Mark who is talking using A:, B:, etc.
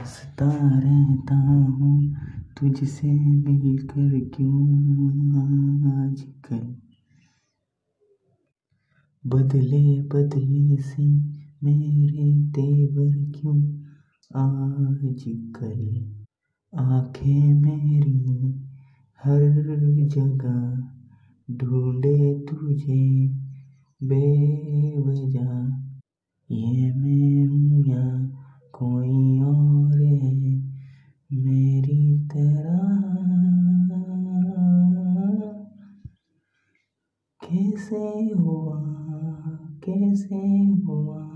A: हंसता रहता हूँ, तुझसे मिलकर क्यों आजकल? बदले बदले से मेरे तेवर क्यों आजकल? आँखें मेरी हर जगह ढूंढे तुझे बेवजह। मेरी तरह। कैसे हुआ कैसे हुआ?